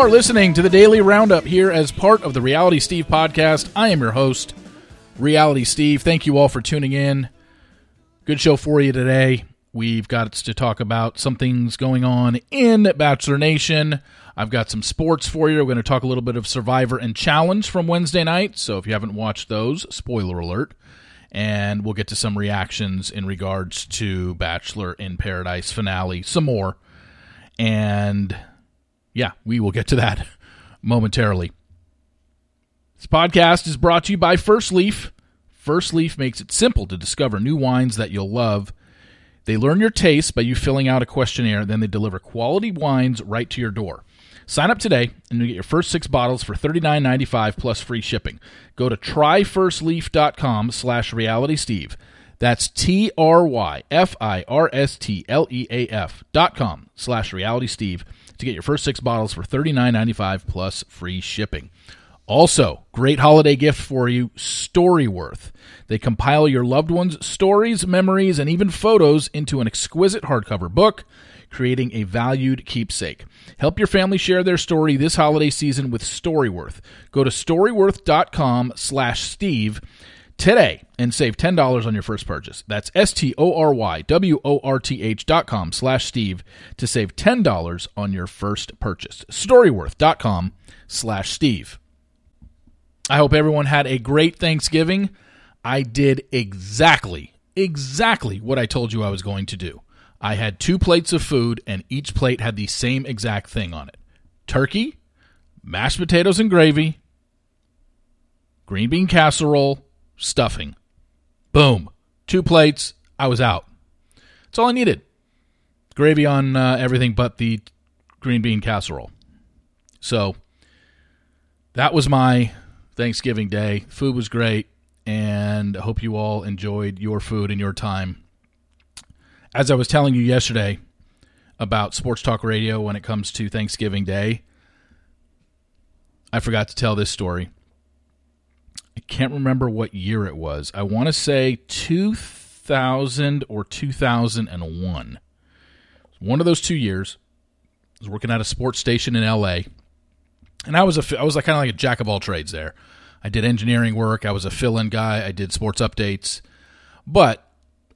Are listening to the Daily Roundup here as part of the Reality Steve podcast. I am your host, Reality Steve. Thank you all for tuning in. Good show for you today. We've got to talk about some things going on in Bachelor Nation. I've got some sports for you. We're going to talk a little bit of Survivor and Challenge from Wednesday night. So if you haven't watched those, spoiler alert. And we'll get to some reactions in regards to Bachelor in Paradise finale, some more. And yeah, we will get to that momentarily. This podcast is brought to you by First Leaf. First Leaf makes it simple to discover new wines that you'll love. They learn your taste by you filling out a questionnaire, then they deliver quality wines right to your door. Sign up today and you get your first six bottles for $39.95 plus free shipping. Go to tryfirstleaf.com slash realitysteve. That's T-R-Y-F-I-R-S-T-L-E-A-F dot com slash realitysteve to get your first six bottles for $39.95 plus free shipping. Also, great holiday gift for you, Storyworth. They compile your loved ones' stories, memories, and even photos into an exquisite hardcover book, creating a valued keepsake. Help your family share their story this holiday season with Storyworth. Go to storyworth.com slash Steve today and save $10 on your first purchase. That's S-T-O-R-Y-W-O-R-T-H dot com slash Steve to save $10 on your first purchase. Storyworth.com slash Steve. I hope everyone had a great Thanksgiving. I did exactly, exactly what I told you I was going to do. I had two plates of food, and each plate had the same exact thing on it turkey, mashed potatoes and gravy, green bean casserole, stuffing. Boom. Two plates. I was out. That's all I needed. Gravy on uh, everything but the green bean casserole. So that was my Thanksgiving Day. Food was great, and I hope you all enjoyed your food and your time. As I was telling you yesterday about Sports Talk Radio when it comes to Thanksgiving Day, I forgot to tell this story. I can't remember what year it was. I want to say 2000 or 2001. One of those two years. I was working at a sports station in LA and I was a I was like kind of like a jack of all trades there. I did engineering work. I was a fill-in guy. I did sports updates. But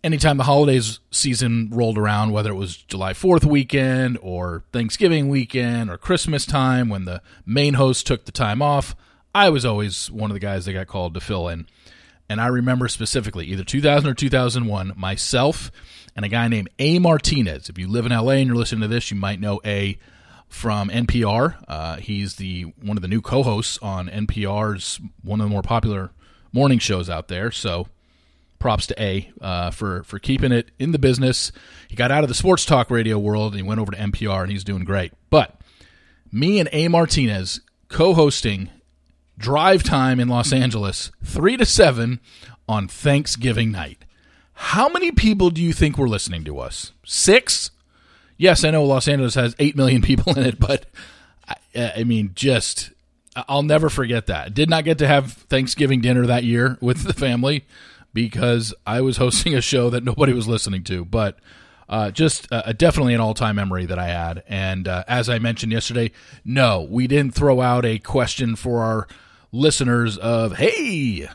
anytime the holidays season rolled around, whether it was July 4th weekend or Thanksgiving weekend or Christmas time when the main host took the time off, I was always one of the guys that got called to fill in. And I remember specifically either 2000 or 2001, myself and a guy named A. Martinez. If you live in LA and you're listening to this, you might know A from NPR. Uh, he's the one of the new co-hosts on NPR's one of the more popular morning shows out there. So props to A uh, for for keeping it in the business. He got out of the sports talk radio world and he went over to NPR and he's doing great. But me and A Martinez co-hosting Drive Time in Los Angeles, three to seven on Thanksgiving night. How many people do you think were listening to us? Six? yes, I know Los Angeles has 8 million people in it, but I, I mean, just, I'll never forget that. Did not get to have Thanksgiving dinner that year with the family because I was hosting a show that nobody was listening to, but uh, just uh, definitely an all time memory that I had. And uh, as I mentioned yesterday, no, we didn't throw out a question for our listeners of, hey,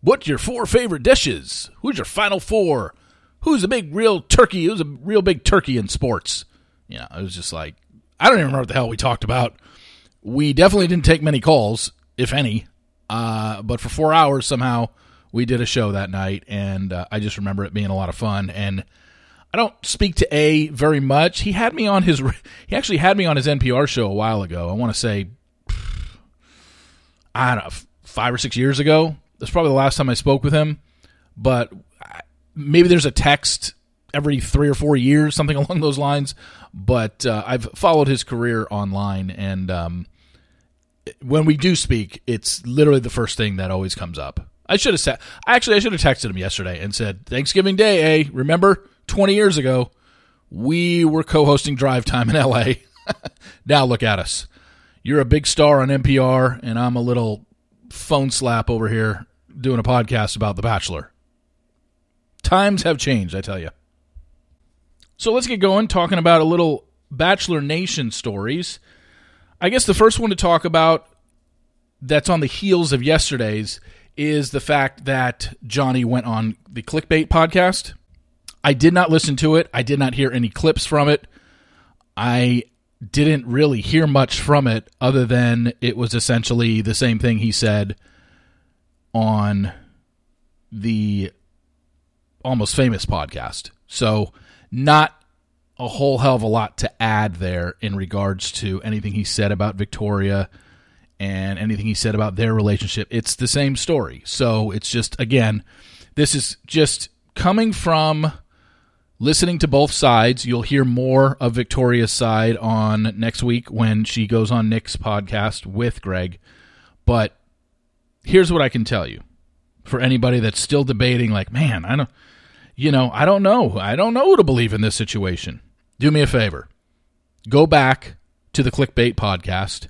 what's your four favorite dishes? Who's your final four? who's a big real turkey? Who's a real big turkey in sports? You know, it was just like I don't even remember what the hell we talked about. We definitely didn't take many calls, if any. Uh, but for four hours somehow we did a show that night, and uh, I just remember it being a lot of fun. And I don't speak to A very much. He had me on his he actually had me on his NPR show a while ago. I want to say I don't know five or six years ago. That's probably the last time I spoke with him. But maybe there's a text every three or four years, something along those lines. But uh, I've followed his career online, and um, when we do speak, it's literally the first thing that always comes up. I should have said, actually, I should have texted him yesterday and said, Thanksgiving Day, eh? Remember 20 years ago, we were co hosting Drive Time in LA. now look at us. You're a big star on NPR, and I'm a little phone slap over here doing a podcast about The Bachelor. Times have changed, I tell you. So let's get going talking about a little Bachelor Nation stories. I guess the first one to talk about that's on the heels of yesterday's is the fact that Johnny went on the Clickbait podcast. I did not listen to it. I did not hear any clips from it. I didn't really hear much from it other than it was essentially the same thing he said on the almost famous podcast. So, not a whole hell of a lot to add there in regards to anything he said about Victoria and anything he said about their relationship. It's the same story. So, it's just, again, this is just coming from listening to both sides. You'll hear more of Victoria's side on next week when she goes on Nick's podcast with Greg. But here's what I can tell you for anybody that's still debating, like, man, I don't, you know, I don't know. I don't know who to believe in this situation. Do me a favor. Go back to the Clickbait podcast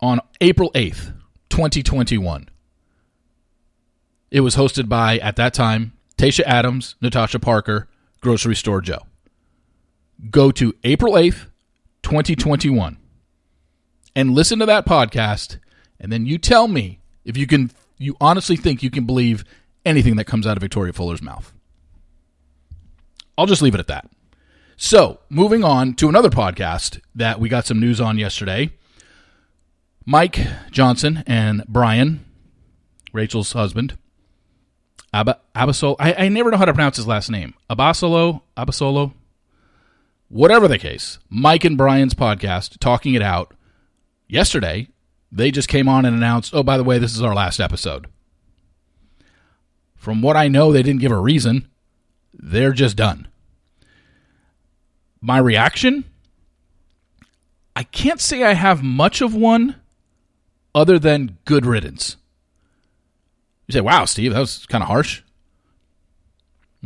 on April 8th, 2021. It was hosted by, at that time, Tayshia Adams, Natasha Parker, Grocery Store Joe. Go to April 8th, 2021, and listen to that podcast, and then you tell me if you can, you honestly think you can believe anything that comes out of Victoria Fuller's mouth. I'll just leave it at that. So, moving on to another podcast that we got some news on yesterday. Mike Johnson and Bryan, Rachel's husband, Ab- Abasolo. I, I never know how to pronounce his last name. Abasolo, Abasolo, whatever the case. Mike and Bryan's podcast, talking it out. Yesterday, they just came on and announced, "Oh, by the way, this is our last episode." From what I know, they didn't give a reason. They're just done. My reaction? I can't say I have much of one other than good riddance. You say, wow, Steve, that was kind of harsh.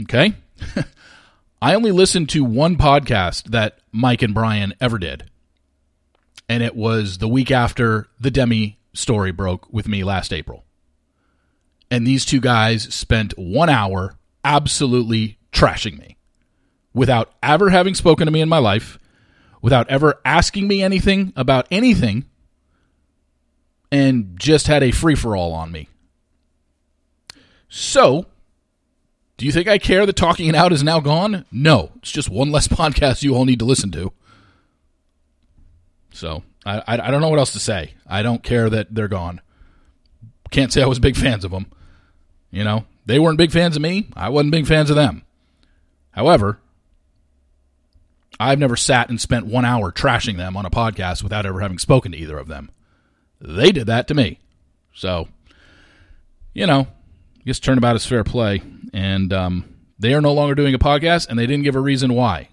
Okay. I only listened to one podcast that Mike and Bryan ever did. And it was the week after the Demi story broke with me last April. And these two guys spent one hour absolutely trashing me without ever having spoken to me in my life, without ever asking me anything about anything, and just had a free for all on me. So, do you think I care that Talking It Out is now gone? No. It's just one less podcast you all need to listen to. So, I, I, I don't know what else to say. I don't care that they're gone. Can't say I was big fans of them. You know, they weren't big fans of me. I wasn't big fans of them. However, I've never sat and spent one hour trashing them on a podcast without ever having spoken to either of them. They did that to me. So, you know, I guess turnabout is fair play. And um, they are no longer doing a podcast, and they didn't give a reason why.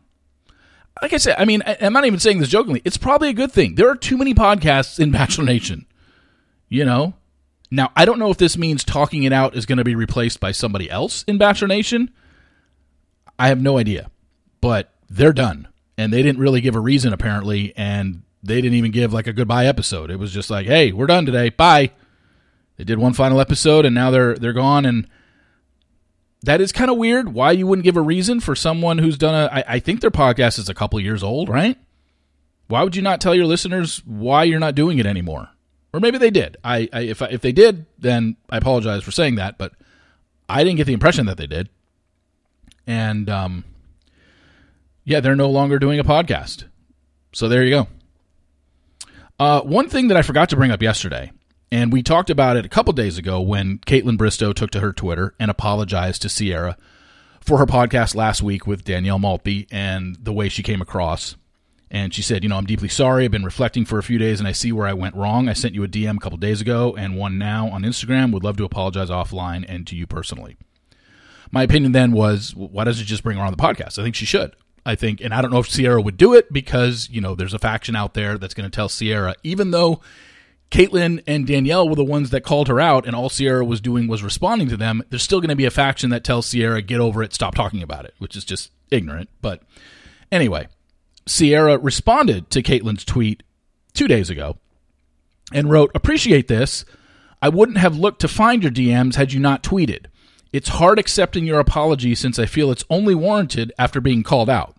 Like I said, I mean, I, I'm not even saying this jokingly. It's probably a good thing. There are too many podcasts in Bachelor Nation. You know? Now, I don't know if this means Talking It Out is going to be replaced by somebody else in Bachelor Nation. I have no idea. But they're done. And they didn't really give a reason, apparently. And they didn't even give like a goodbye episode. It was just like, hey, we're done today. Bye. They did one final episode and now they're they're gone and that is kind of weird. Why you wouldn't give a reason for someone who's done a? I, I think their podcast is a couple years old, right? Why would you not tell your listeners why you're not doing it anymore? Or maybe they did. I, I if I, if they did, then I apologize for saying that, but I didn't get the impression that they did. And um, yeah, they're no longer doing a podcast. So there you go. Uh, one thing that I forgot to bring up yesterday and we talked about it a couple days ago when Kaitlyn Bristowe took to her Twitter and apologized to Sierra for her podcast last week with Danielle Maltby and the way she came across. And she said, You know, I'm deeply sorry. I've been reflecting for a few days and I see where I went wrong. I sent you a DM a couple days ago and one now on Instagram. Would love to apologize offline and to you personally. My opinion then was, why doesn't she just bring her on the podcast? I think she should. I think, and I don't know if Sierra would do it because, you know, there's a faction out there that's going to tell Sierra, even though Kaitlyn and Danielle were the ones that called her out, and all Sierra was doing was responding to them. There's still going to be a faction that tells Sierra, get over it, stop talking about it, which is just ignorant. But anyway, Sierra responded to Kaitlyn's tweet two days ago and wrote, Appreciate this. I wouldn't have looked to find your DMs had you not tweeted. It's hard accepting your apology since I feel it's only warranted after being called out.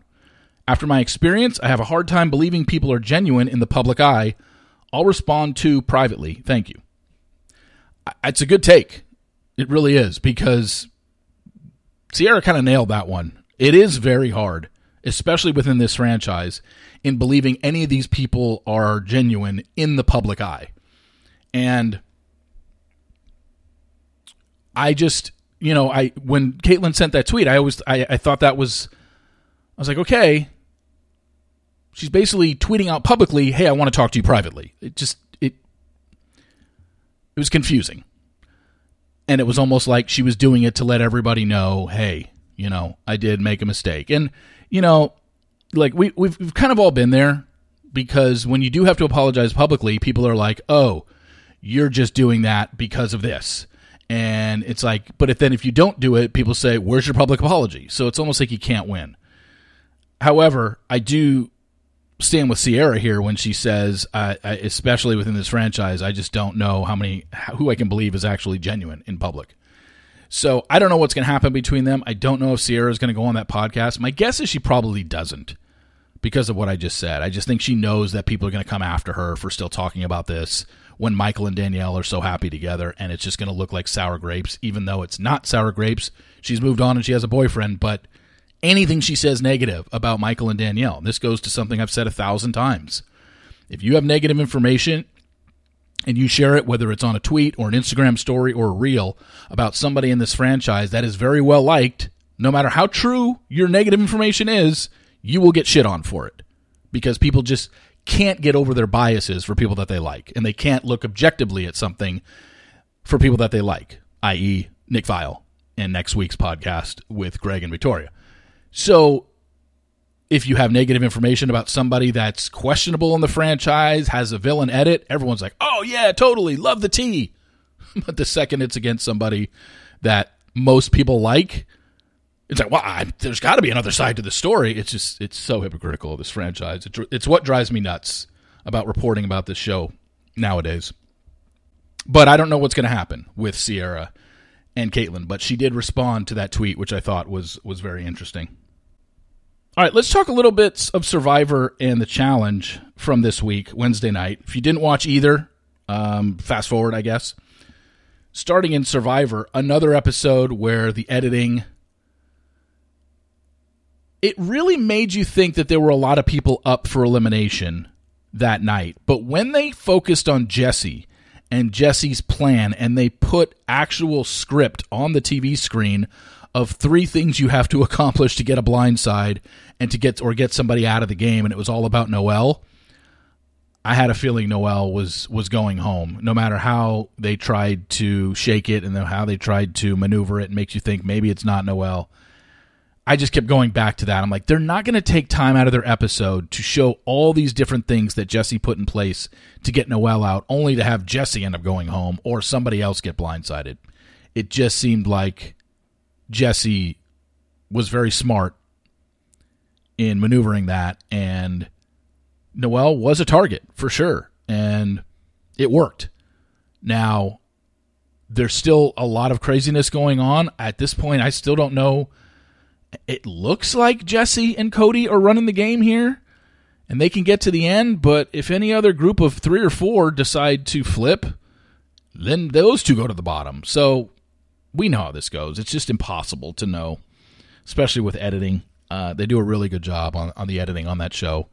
After my experience, I have a hard time believing people are genuine in the public eye I'll respond to privately. Thank you. It's a good take. It really is because Sierra kind of nailed that one. It is very hard, especially within this franchise, in believing any of these people are genuine in the public eye. And I just, you know, I when Kaitlyn sent that tweet, I always I, I thought that was I was like, okay. She's basically tweeting out publicly, hey, I want to talk to you privately. It just it it was confusing. And it was almost like she was doing it to let everybody know, hey, you know, I did make a mistake. And, you know, like we we've, we've kind of all been there because when you do have to apologize publicly, people are like, "Oh, you're just doing that because of this." And it's like, but if then if you don't do it, people say, "Where's your public apology?" So it's almost like you can't win. However, I do stand with Sierra here when she says, uh, I, especially within this franchise, I just don't know how many who I can believe is actually genuine in public. So I don't know what's going to happen between them. I don't know if Sierra is going to go on that podcast. My guess is she probably doesn't because of what I just said. I just think she knows that people are going to come after her for still talking about this when Michael and Danielle are so happy together, and it's just going to look like sour grapes, even though it's not sour grapes. She's moved on and she has a boyfriend, but anything she says negative about Michael and Danielle, this goes to something I've said a thousand times. If you have negative information and you share it, whether it's on a tweet or an Instagram story or a reel about somebody in this franchise that is very well liked, no matter how true your negative information is, you will get shit on for it because people just can't get over their biases for people that they like, and they can't look objectively at something for people that they like, i.e., Nick Viall in next week's podcast with Greg and Victoria. So, if you have negative information about somebody that's questionable in the franchise, has a villain edit, everyone's like, oh, yeah, totally, love the tea. but the second it's against somebody that most people like, it's like, well, I, there's got to be another side to the story. It's just, it's so hypocritical of this franchise. It, it's what drives me nuts about reporting about this show nowadays. But I don't know what's going to happen with Sierra and Kaitlyn. But she did respond to that tweet, which I thought was was very interesting. All right, let's talk a little bit of Survivor and the challenge from this week, Wednesday night. If you didn't watch either, um, fast forward, I guess. Starting in Survivor, another episode where the editing it really made you think that there were a lot of people up for elimination that night. But when they focused on Jesse and Jesse's plan and they put actual script on the TV screen of three things you have to accomplish to get a blind side and to get or get somebody out of the game and it was all about Noelle. I had a feeling Noelle was was going home. No matter how they tried to shake it and how they tried to maneuver it, it makes you think maybe it's not Noelle. I just kept going back to that. I'm like, they're not going to take time out of their episode to show all these different things that Jesse put in place to get Noelle out, only to have Jesse end up going home or somebody else get blindsided. It just seemed like Jesse was very smart in maneuvering that, and Noelle was a target for sure, and it worked. Now, there's still a lot of craziness going on. At this point, I still don't know it looks like Jesse and Cody are running the game here and they can get to the end, but if any other group of three or four decide to flip, then those two go to the bottom. So we know how this goes. It's just impossible to know, especially with editing. Uh, they do a really good job on, on the editing on that show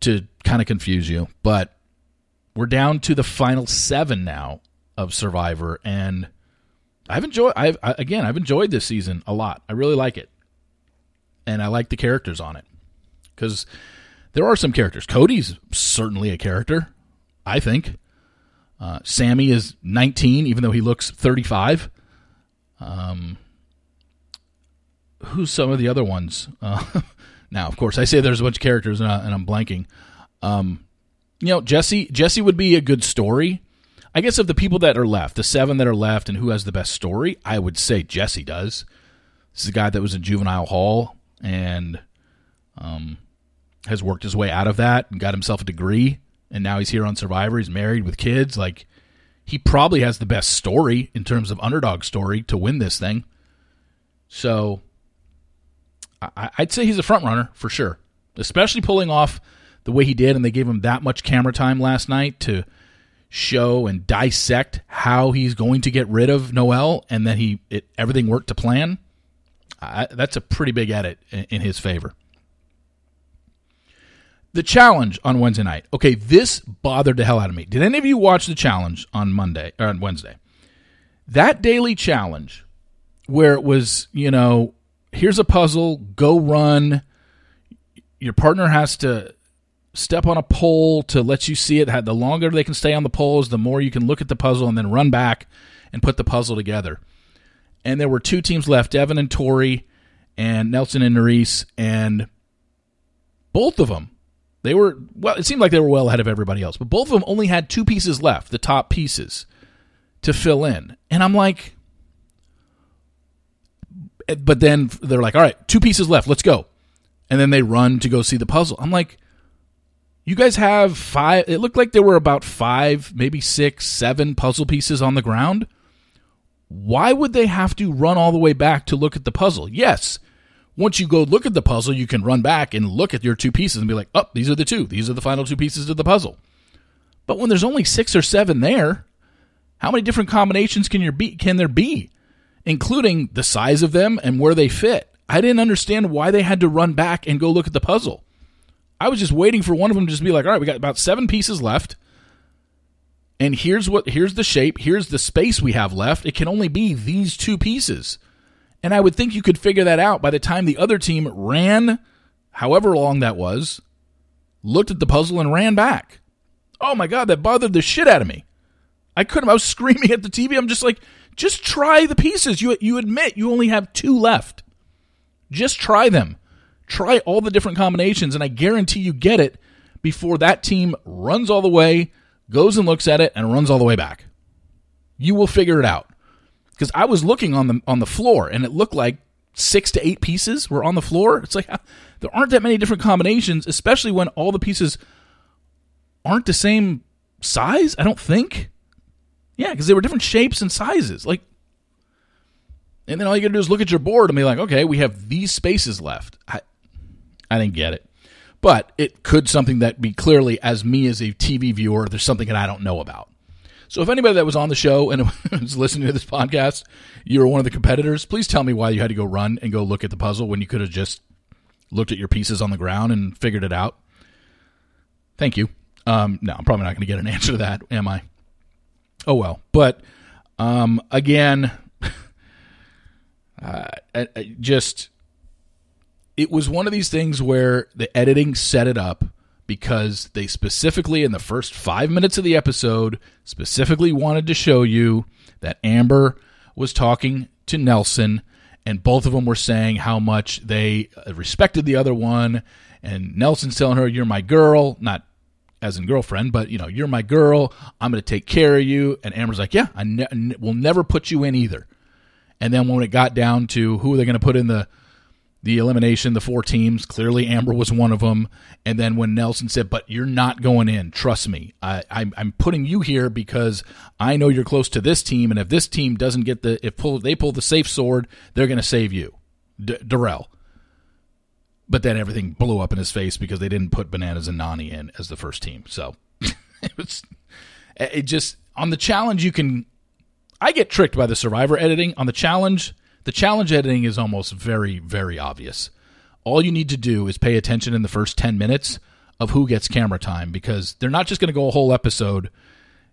to kind of confuse you. But we're down to the final seven now of Survivor, and I've enjoyed. I've I, again, I've enjoyed this season a lot. I really like it and I like the characters on it because there are some characters. Cody's certainly a character, I think. Uh, Sami is 19, even though he looks 35. Um, who's some of the other ones? Uh, now, of course, I say there's a bunch of characters, and, I, am blanking. Um, you know, Jesse Jesse would be a good story. I guess of the people that are left, the seven that are left, and who has the best story, I would say Jesse does. This is a guy that was in juvenile hall and um, has worked his way out of that and got himself a degree. And now he's here on Survivor. He's married with kids. Like, he probably has the best story in terms of underdog story to win this thing. So I, would say he's a front runner for sure, especially pulling off the way he did, and they gave him that much camera time last night to show and dissect how he's going to get rid of Noelle, and that he it, everything worked to plan. I, that's a pretty big edit in, in his favor. The challenge on Wednesday night. Okay, this bothered the hell out of me. Did any of you watch the challenge on Monday or on Wednesday? That daily challenge where it was, you know, here's a puzzle, go run. Your partner has to step on a pole to let you see it. The longer they can stay on the poles, the more you can look at the puzzle and then run back and put the puzzle together. And there were two teams left, Evan and Tori and Nelson and Nurys, and both of them, they were, well, it seemed like they were well ahead of everybody else, but both of them only had two pieces left, the top pieces, to fill in. And I'm like, eh, but then they're like, all right, two pieces left, let's go. And then they run to go see the puzzle. I'm like, you guys have five. It looked like there were about five, maybe six, seven puzzle pieces on the ground. Why would they have to run all the way back to look at the puzzle? Yes, once you go look at the puzzle, you can run back and look at your two pieces and be like, oh, these are the two. These are the final two pieces of the puzzle. But when there's only six or seven there, how many different combinations can, your be, can there be, including the size of them and where they fit? I didn't understand why they had to run back and go look at the puzzle. I was just waiting for one of them to just be like, all right, we got about seven pieces left. And here's what here's the shape, here's the space we have left. It can only be these two pieces. And I would think you could figure that out by the time the other team ran however long that was, looked at the puzzle and ran back. Oh my god, that bothered the shit out of me. I couldn't I was screaming at the TV. I'm just like, just try the pieces. You you admit you only have two left. Just try them. Try all the different combinations, and I guarantee you get it before that team runs all the way, goes and looks at it, and runs all the way back. You will figure it out. Because I was looking on the on the floor, and it looked like six to eight pieces were on the floor. It's like there aren't that many different combinations, especially when all the pieces aren't the same size. I don't think. Yeah, because they were different shapes and sizes. Like, and then all you got to do is look at your board and be like, okay, we have these spaces left. I, I didn't get it. But it could something that be clearly, as me as a TV viewer, there's something that I don't know about. So if anybody that was on the show and was listening to this podcast, you were one of the competitors, please tell me why you had to go run and go look at the puzzle when you could have just looked at your pieces on the ground and figured it out. Thank you. Um, no, I'm probably not going to get an answer to that, am I? Oh well. But um, again, uh, just it was one of these things where the editing set it up because they specifically in the first five minutes of the episode specifically wanted to show you that Amber was talking to Nelson and both of them were saying how much they respected the other one and Nelson's telling her you're my girl not as in girlfriend but you know you're my girl I'm going to take care of you and Amber's like yeah I ne- will never put you in either. And then when it got down to who are they going to put in the the elimination, the four teams. Clearly, Amber was one of them. And then when Nelson said, "But you're not going in. Trust me. I, I'm, I'm putting you here because I know you're close to this team, and if this team doesn't get the if pull they pull the safe sword, they're going to save you, D- Darrell." But then everything blew up in his face because they didn't put Bananas and Nany in as the first team. So it was it just on the challenge you can. I get tricked by the Survivor editing on the challenge the challenge editing is almost very, very obvious. All you need to do is pay attention in the first 10 minutes of who gets camera time because they're not just going to go a whole episode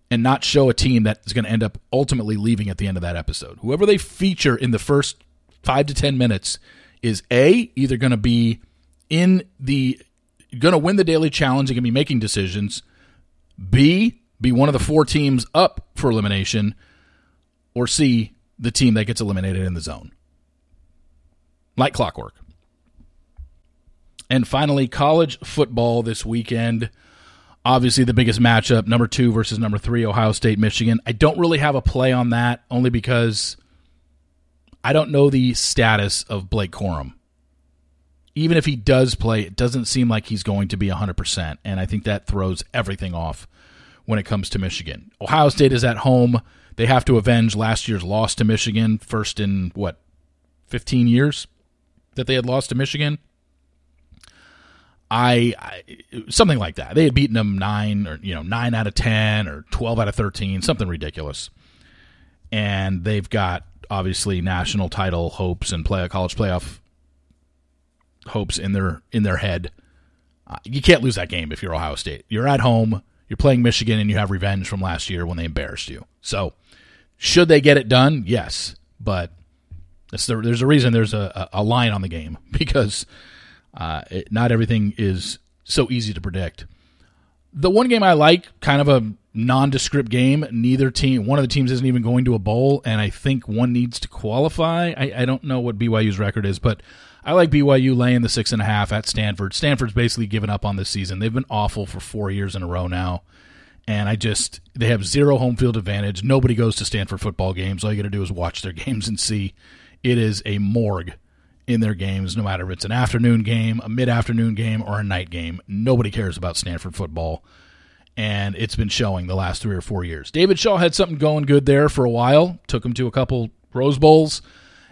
and not show a team that is going to end up ultimately leaving at the end of that episode. Whoever they feature in the first 5 to 10 minutes is A, either going to be in the going to win the daily challenge and going to be making decisions, B, be one of the four teams up for elimination, or C, the team that gets eliminated in the zone. Like clockwork. And finally, college football this weekend. Obviously, the biggest matchup number two versus number three, Ohio State, Michigan. I don't really have a play on that only because I don't know the status of Blake Corum. Even if he does play, it doesn't seem like he's going to be 100%. And I think that throws everything off when it comes to Michigan. Ohio State is at home. They have to avenge last year's loss to Michigan, first in what, 15 years that they had lost to Michigan. I, I, something like that. They had beaten them nine or you know nine out of ten or twelve out of thirteen, something ridiculous. And they've got obviously national title hopes and play a college playoff hopes in their in their head. Uh, you can't lose that game if you're Ohio State. You're at home. You're playing Michigan, and you have revenge from last year when they embarrassed you. So, should they get it done? Yes, but the, there's a reason there's a, a line on the game because uh, it, not everything is so easy to predict. The one game I like, kind of a nondescript game. Neither team, one of the teams isn't even going to a bowl, and I think one needs to qualify. I, I don't know what BYU's record is, but I like BYU laying the six and a half at Stanford. Stanford's basically given up on this season. They've been awful for four years in a row now. And I just, they have zero home field advantage. Nobody goes to Stanford football games. All you got to do is watch their games and see it is a morgue in their games, no matter if it's an afternoon game, a mid afternoon game, or a night game. Nobody cares about Stanford football. And it's been showing the last three or four years. David Shaw had something going good there for a while, took him to a couple Rose Bowls.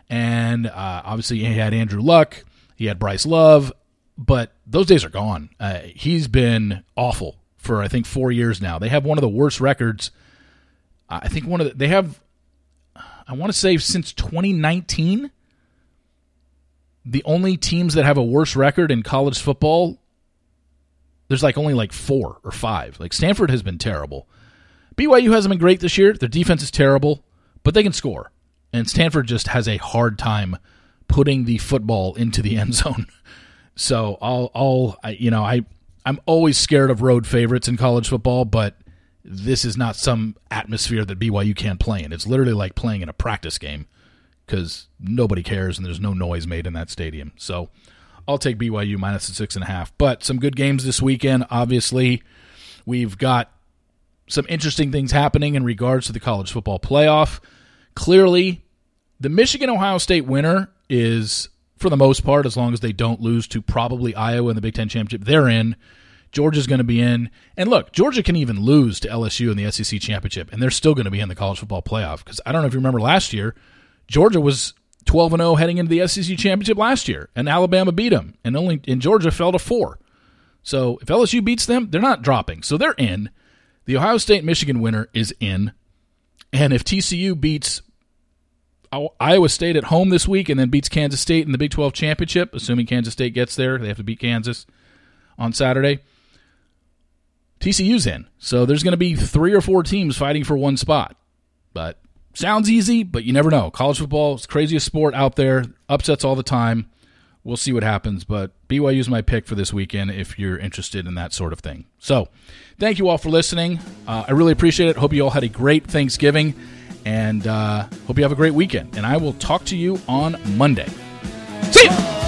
And uh, obviously, he had Andrew Luck, he had Bryce Love, but those days are gone. Uh, he's been awful for, I think, four years now. They have one of the worst records. I think one of the, they have I want to say since 2019, the only teams that have a worse record in college football, there's like only like four or five. Like Stanford has been terrible. BYU hasn't been great this year. Their defense is terrible, but they can score. And Stanford just has a hard time putting the football into the end zone. So I'll, I'll, I, you know, I, I'm always scared of road favorites in college football, but this is not some atmosphere that BYU can't play in. It's literally like playing in a practice game because nobody cares and there's no noise made in that stadium. So I'll take BYU minus the six and a half. But some good games this weekend. Obviously, we've got some interesting things happening in regards to the college football playoff. Clearly, the Michigan Ohio State winner is, for the most part, as long as they don't lose to probably Iowa in the Big Ten Championship, they're in. Georgia's going to be in. And look, Georgia can even lose to LSU in the SEC championship, and they're still going to be in the college football playoff. Because I don't know if you remember last year, Georgia was 12 and 0 heading into the SEC championship last year, and Alabama beat them, and only in Georgia fell to four. So if LSU beats them, they're not dropping. So they're in. The Ohio State Michigan winner is in. And if TCU beats Iowa State at home this week and then beats Kansas State in the Big 12 championship, assuming Kansas State gets there, they have to beat Kansas on Saturday. TCU's in. So there's going to be three or four teams fighting for one spot. But sounds easy, but you never know. College football is craziest sport out there. Upsets all the time. We'll see what happens, but BYU is my pick for this weekend if you're interested in that sort of thing. So, thank you all for listening. Uh, I really appreciate it. Hope you all had a great Thanksgiving, and uh, hope you have a great weekend. And I will talk to you on Monday. See you.